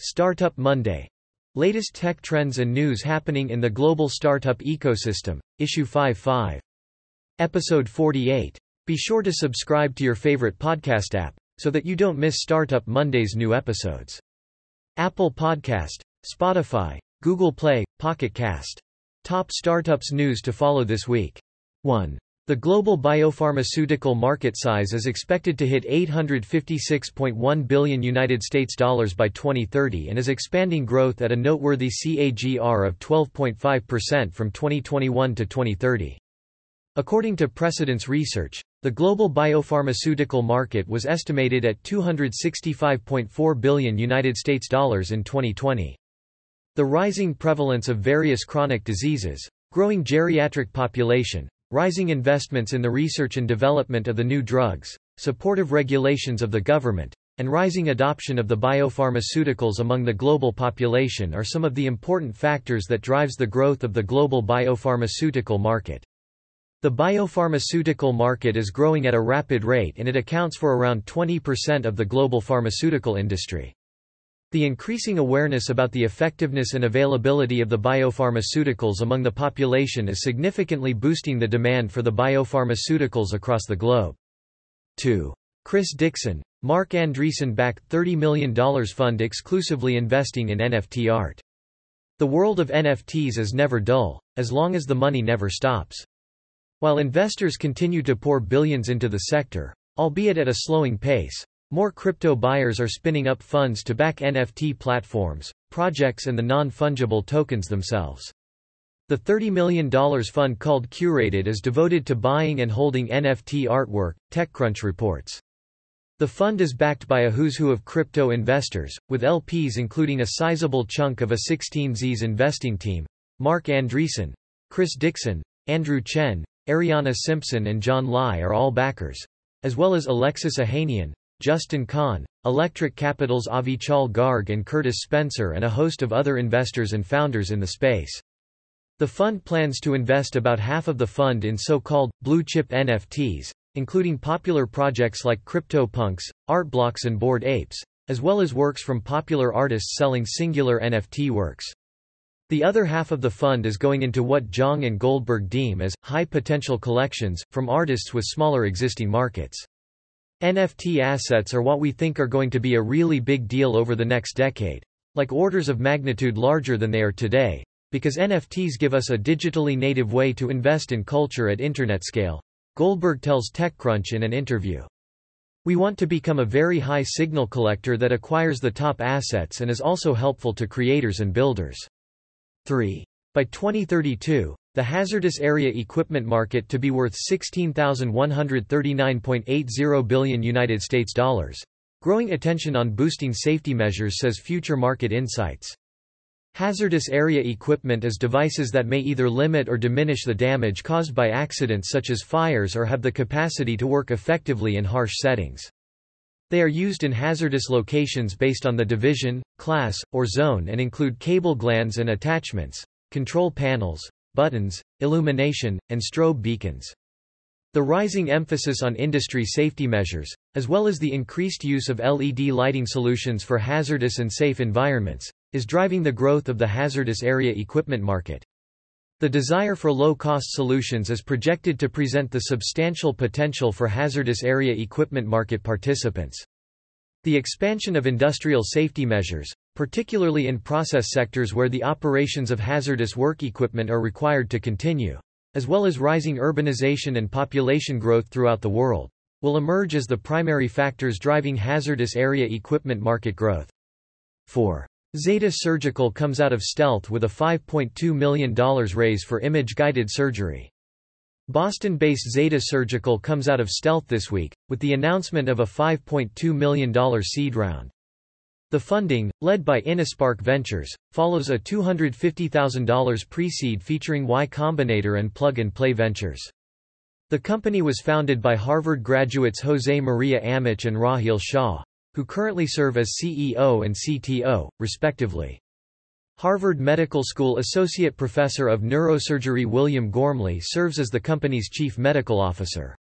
Startup Monday. Latest tech trends and news happening in the global startup ecosystem, Issue 55. Episode 48. Be sure to subscribe to your favorite podcast app, so that you don't miss Startup Monday's new episodes. Apple Podcast, Spotify, Google Play, Pocket Cast. Top startups news to follow this week. 1. The global biopharmaceutical market size is expected to hit 856.1 billion United States dollars by 2030 and is expanding growth at a noteworthy CAGR of 12.5% from 2021 to 2030. According to Precedence Research, the global biopharmaceutical market was estimated at 265.4 billion United States dollars in 2020. The rising prevalence of various chronic diseases, growing geriatric population, rising investments in the research and development of the new drugs, supportive regulations of the government, and rising adoption of the biopharmaceuticals among the global population are some of the important factors that drives the growth of the global biopharmaceutical market. The biopharmaceutical market is growing at a rapid rate and it accounts for around 20% of the global pharmaceutical industry. The increasing awareness about the effectiveness and availability of the biopharmaceuticals among the population is significantly boosting the demand for the biopharmaceuticals across the globe. 2. Chris Dixon, Marc Andreessen backed $30 million fund exclusively investing in NFT art. The world of NFTs is never dull, as long as the money never stops. While investors continue to pour billions into the sector, albeit at a slowing pace, more crypto buyers are spinning up funds to back NFT platforms, projects and the non-fungible tokens themselves. The $30 million fund called Curated is devoted to buying and holding NFT artwork, TechCrunch reports. The fund is backed by a who's who of crypto investors, with LPs including a sizable chunk of a 16Z's investing team, Marc Andreessen, Chris Dixon, Andrew Chen, Arianna Simpson and John Lai are all backers. As well as Alexis Ohanian, Justin Kan, Electric Capital's Avichal Garg and Curtis Spencer and a host of other investors and founders in the space. The fund plans to invest about half of the fund in so-called, blue-chip NFTs, including popular projects like CryptoPunks, Artblocks and Bored Apes, as well as works from popular artists selling singular NFT works. The other half of the fund is going into what Zhang and Goldberg deem as high-potential collections, from artists with smaller existing markets. NFT assets are what we think are going to be a really big deal over the next decade. Like orders of magnitude larger than they are today. Because NFTs give us a digitally native way to invest in culture at internet scale. Goldberg tells TechCrunch in an interview. We want to become a very high signal collector that acquires the top assets and is also helpful to creators and builders. 3. By 2032, the hazardous area equipment market to be worth 16,139.80 billion United States dollars. Growing attention on boosting safety measures says Future Market Insights. Hazardous area equipment is devices that may either limit or diminish the damage caused by accidents such as fires or have the capacity to work effectively in harsh settings. They are used in hazardous locations based on the division, class, or zone and include cable glands and attachments, control panels, buttons, illumination, and strobe beacons. The rising emphasis on industry safety measures, as well as the increased use of LED lighting solutions for hazardous and safe environments, is driving the growth of the hazardous area equipment market. The desire for low-cost solutions is projected to present the substantial potential for hazardous area equipment market participants. The expansion of industrial safety measures, particularly in process sectors where the operations of hazardous work equipment are required to continue, as well as rising urbanization and population growth throughout the world, will emerge as the primary factors driving hazardous area equipment market growth. 4. Zeta Surgical comes out of stealth with a $5.2 million raise for image-guided surgery. Boston-based Zeta Surgical comes out of stealth this week, with the announcement of a $5.2 million seed round. The funding, led by Innispark Ventures, follows a $250,000 pre-seed featuring Y Combinator and Plug and Play Ventures. The company was founded by Harvard graduates Jose Maria Amich and Rahil Shah who currently serve as CEO and CTO, respectively. Harvard Medical School Associate Professor of Neurosurgery William Gormley serves as the company's chief medical officer.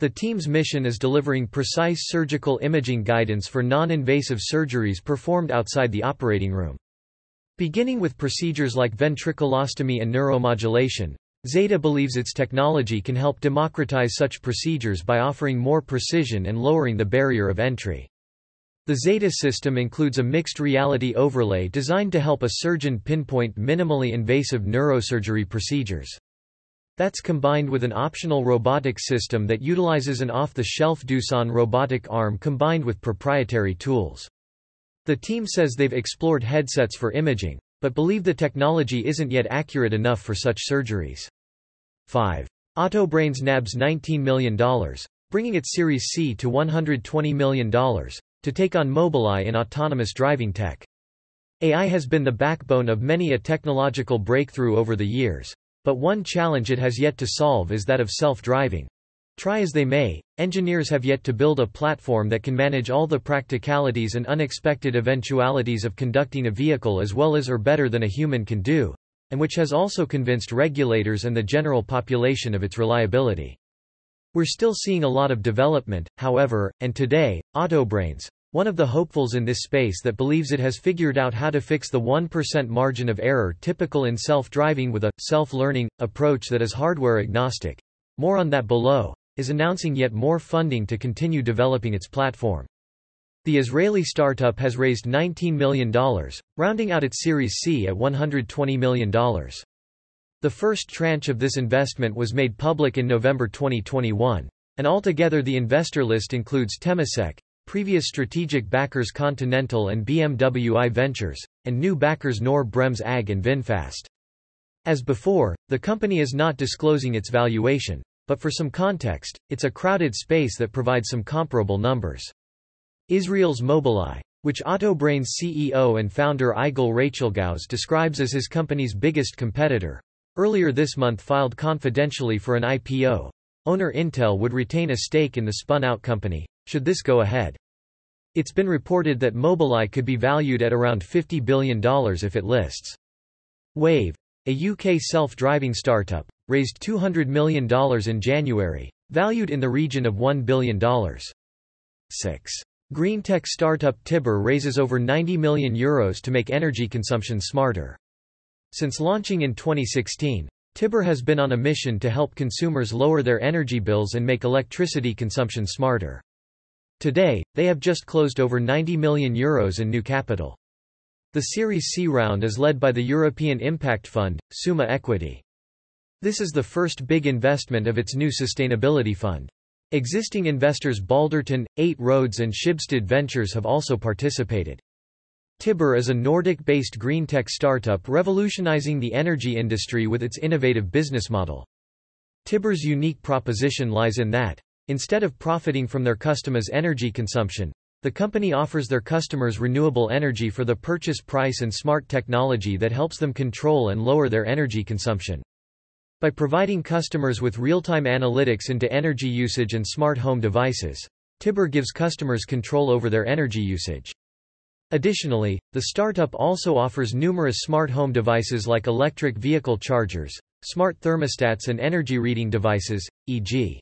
The team's mission is delivering precise surgical imaging guidance for non-invasive surgeries performed outside the operating room. Beginning with procedures like ventriculostomy and neuromodulation, Zeta believes its technology can help democratize such procedures by offering more precision and lowering the barrier of entry. The Zeta system includes a mixed reality overlay designed to help a surgeon pinpoint minimally invasive neurosurgery procedures. That's combined with an optional robotic system that utilizes an off-the-shelf Doosan robotic arm combined with proprietary tools. The team says they've explored headsets for imaging, but believe the technology isn't yet accurate enough for such surgeries. 5. Autobrains nabs $19 million, bringing its Series C to $120 million, to take on Mobileye in autonomous driving tech. AI has been the backbone of many a technological breakthrough over the years. But one challenge it has yet to solve is that of self-driving. Try as they may, engineers have yet to build a platform that can manage all the practicalities and unexpected eventualities of conducting a vehicle as well as or better than a human can do, and which has also convinced regulators and the general population of its reliability. We're still seeing a lot of development, however, and today, Autobrains, one of the hopefuls in this space that believes it has figured out how to fix the 1% margin of error typical in self-driving with a self-learning approach that is hardware agnostic. More on that below is announcing yet more funding to continue developing its platform. The Israeli startup has raised $19 million, rounding out its Series C at $120 million. The first tranche of this investment was made public in November 2021, and altogether the investor list includes Temasek, previous strategic backers Continental and BMW I Ventures, and new backers Knorr Bremse AG and VinFast. As before, the company is not disclosing its valuation, but for some context, it's a crowded space that provides some comparable numbers. Israel's Mobileye, which Autobrains CEO and founder Igal Raichelgauz describes as his company's biggest competitor, earlier this month filed confidentially for an IPO. Owner Intel would retain a stake in the spun-out company, should this go ahead. It's been reported that Mobileye could be valued at around $50 billion if it lists. Wayve, a UK self-driving startup, raised $200 million in January, valued in the region of $1 billion. 6. Green tech startup Tibber raises over 90 million euros to make energy consumption smarter. Since launching in 2016, Tibber has been on a mission to help consumers lower their energy bills and make electricity consumption smarter. Today, they have just closed over 90 million euros in new capital. The Series C round is led by the European Impact Fund, Summa Equity. This is the first big investment of its new sustainability fund. Existing investors Balderton, Eight Roads and Schibsted Ventures have also participated. Tibber is a Nordic-based green tech startup revolutionizing the energy industry with its innovative business model. Tibber's unique proposition lies in that, instead of profiting from their customers' energy consumption, the company offers their customers renewable energy for the purchase price and smart technology that helps them control and lower their energy consumption. By providing customers with real-time analytics into energy usage and smart home devices, Tibber gives customers control over their energy usage. Additionally, the startup also offers numerous smart home devices like electric vehicle chargers, smart thermostats and energy reading devices, e.g.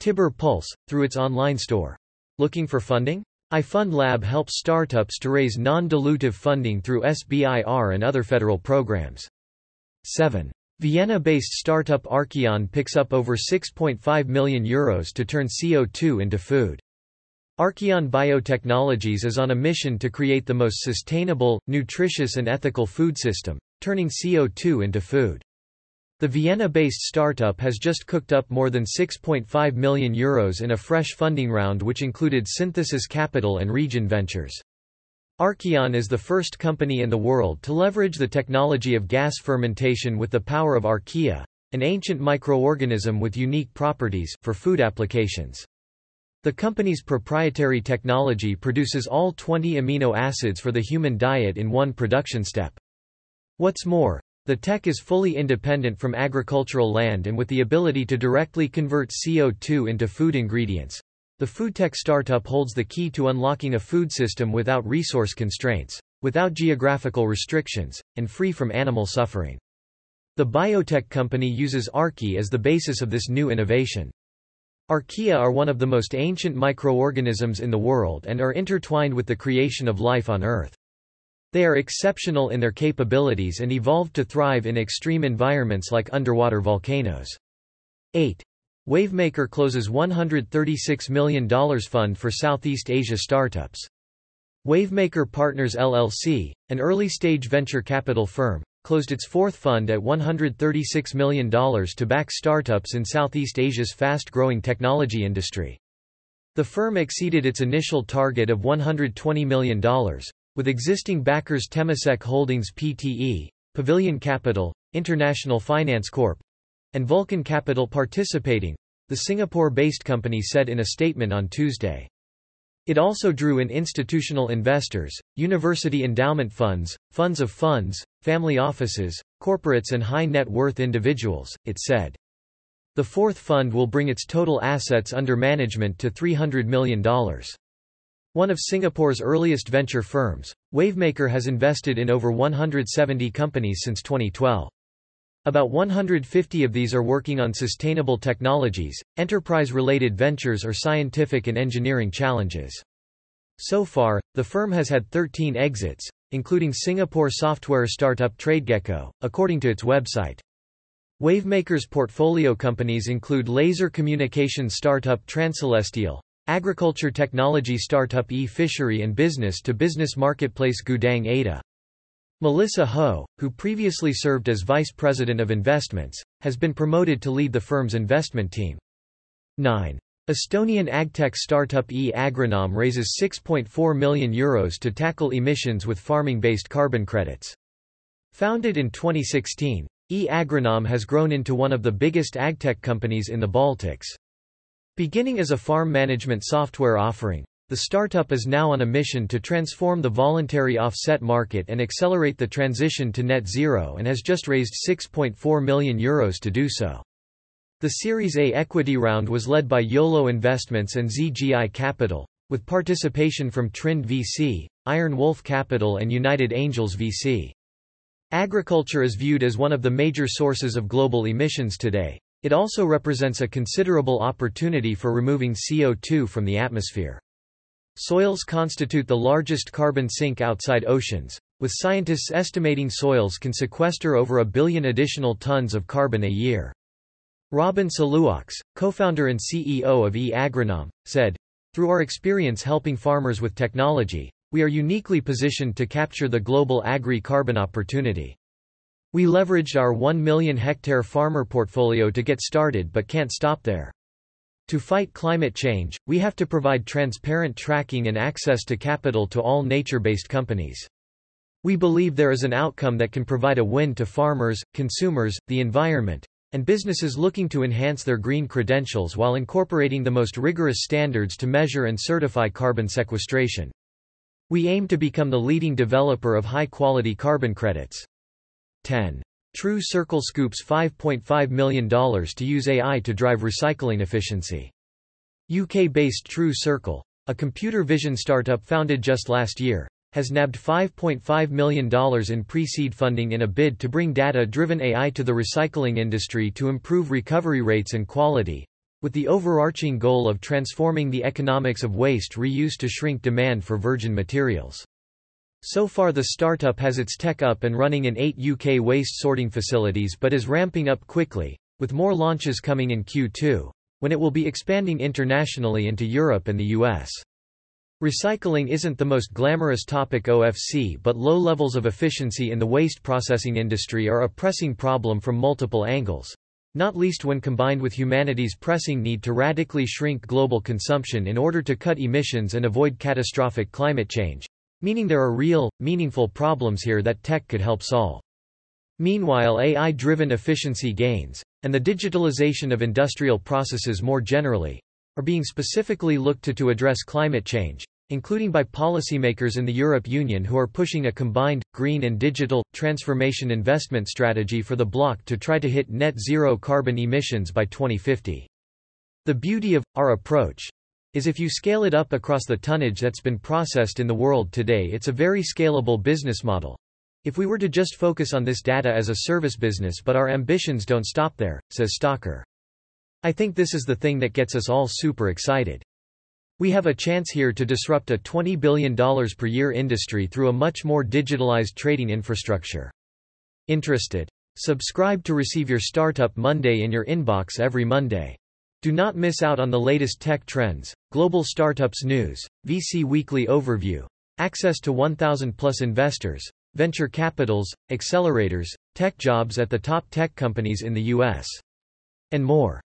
Tibber Pulse, through its online store. Looking for funding? iFund Lab helps startups to raise non-dilutive funding through SBIR and other federal programs. 7. Vienna-based startup Arkeon picks up over 6.5 million euros to turn CO2 into food. Arkeon Biotechnologies is on a mission to create the most sustainable, nutritious and ethical food system, turning CO2 into food. The Vienna-based startup has just cooked up more than 6.5 million euros in a fresh funding round which included Synthesis Capital and Regen Ventures. Arkeon is the first company in the world to leverage the technology of gas fermentation with the power of archaea, an ancient microorganism with unique properties, for food applications. The company's proprietary technology produces all 20 amino acids for the human diet in one production step. What's more, the tech is fully independent from agricultural land and with the ability to directly convert CO2 into food ingredients, the food tech startup holds the key to unlocking a food system without resource constraints, without geographical restrictions, and free from animal suffering. The biotech company uses Archaea as the basis of this new innovation. Archaea are one of the most ancient microorganisms in the world and are intertwined with the creation of life on Earth. They are exceptional in their capabilities and evolved to thrive in extreme environments like underwater volcanoes. 8. Wavemaker closes $136 million fund for Southeast Asia startups. Wavemaker Partners LLC, an early-stage venture capital firm, closed its fourth fund at $136 million to back startups in Southeast Asia's fast-growing technology industry. The firm exceeded its initial target of $120 million, with existing backers Temasek Holdings Pte. Pavilion Capital, International Finance Corp. and Vulcan Capital participating, the Singapore-based company said in a statement on Tuesday. It also drew in institutional investors, university endowment funds, funds of funds, family offices, corporates and high net worth individuals, it said. The fourth fund will bring its total assets under management to $300 million. One of Singapore's earliest venture firms, Wavemaker has invested in over 170 companies since 2012. About 150 of these are working on sustainable technologies, enterprise-related ventures or scientific and engineering challenges. So far, the firm has had 13 exits, including Singapore software startup TradeGecko, according to its website. Wavemaker's portfolio companies include laser communication startup Transcelestial, Agriculture technology startup e-fishery and business-to-business marketplace Gudang Ada. Melissa Ho, who previously served as vice president of investments, has been promoted to lead the firm's investment team. 9. Estonian agtech startup e-Agronom raises 6.4 million euros to tackle emissions with farming-based carbon credits. Founded in 2016, e-Agronom has grown into one of the biggest agtech companies in the Baltics. Beginning as a farm management software offering, the startup is now on a mission to transform the voluntary offset market and accelerate the transition to net zero and has just raised €6.4 million Euros to do so. The Series A equity round was led by YOLO Investments and ZGI Capital, with participation from Trind VC, Iron Wolf Capital and United Angels VC. Agriculture is viewed as one of the major sources of global emissions today, it also represents a considerable opportunity for removing CO2 from the atmosphere. Soils constitute the largest carbon sink outside oceans, with scientists estimating soils can sequester over a billion additional tons of carbon a year. Robin Saluoks, co-founder and CEO of e-Agronom, said, Through our experience helping farmers with technology, we are uniquely positioned to capture the global agri-carbon opportunity. We leveraged our 1 million hectare farmer portfolio to get started but can't stop there. To fight climate change, we have to provide transparent tracking and access to capital to all nature-based companies. We believe there is an outcome that can provide a win to farmers, consumers, the environment, and businesses looking to enhance their green credentials while incorporating the most rigorous standards to measure and certify carbon sequestration. We aim to become the leading developer of high-quality carbon credits. 10. True Circle scoops $5.5 million to use AI to drive recycling efficiency. UK-based True Circle, a computer vision startup founded just last year, has nabbed $5.5 million in pre-seed funding in a bid to bring data-driven AI to the recycling industry to improve recovery rates and quality, with the overarching goal of transforming the economics of waste reuse to shrink demand for virgin materials. So far the startup has its tech up and running in eight UK waste sorting facilities but is ramping up quickly, with more launches coming in Q2, when it will be expanding internationally into Europe and the US. Recycling isn't the most glamorous topic OFC but low levels of efficiency in the waste processing industry are a pressing problem from multiple angles. Not least when combined with humanity's pressing need to radically shrink global consumption in order to cut emissions and avoid catastrophic climate change. Meaning there are real, meaningful problems here that tech could help solve. Meanwhile AI-driven efficiency gains, and the digitalization of industrial processes more generally, are being specifically looked to to address climate change, including by policymakers in the Europe Union who are pushing a combined, green and digital, transformation investment strategy for the bloc to try to hit net zero carbon emissions by 2050. The beauty of, our approach, is if you scale it up across the tonnage that's been processed in the world today it's a very scalable business model. If we were to just focus on this data as a service business but our ambitions don't stop there, says Stocker. I think this is the thing that gets us all super excited. We have a chance here to disrupt a $20 billion per year industry through a much more digitalized trading infrastructure. Interested? Subscribe to receive your Startup Monday in your inbox every Monday. Do not miss out on the latest tech trends, global startups news, VC weekly overview, access to 1,000 plus investors, venture capitals, accelerators, tech jobs at the top tech companies in the U.S., and more.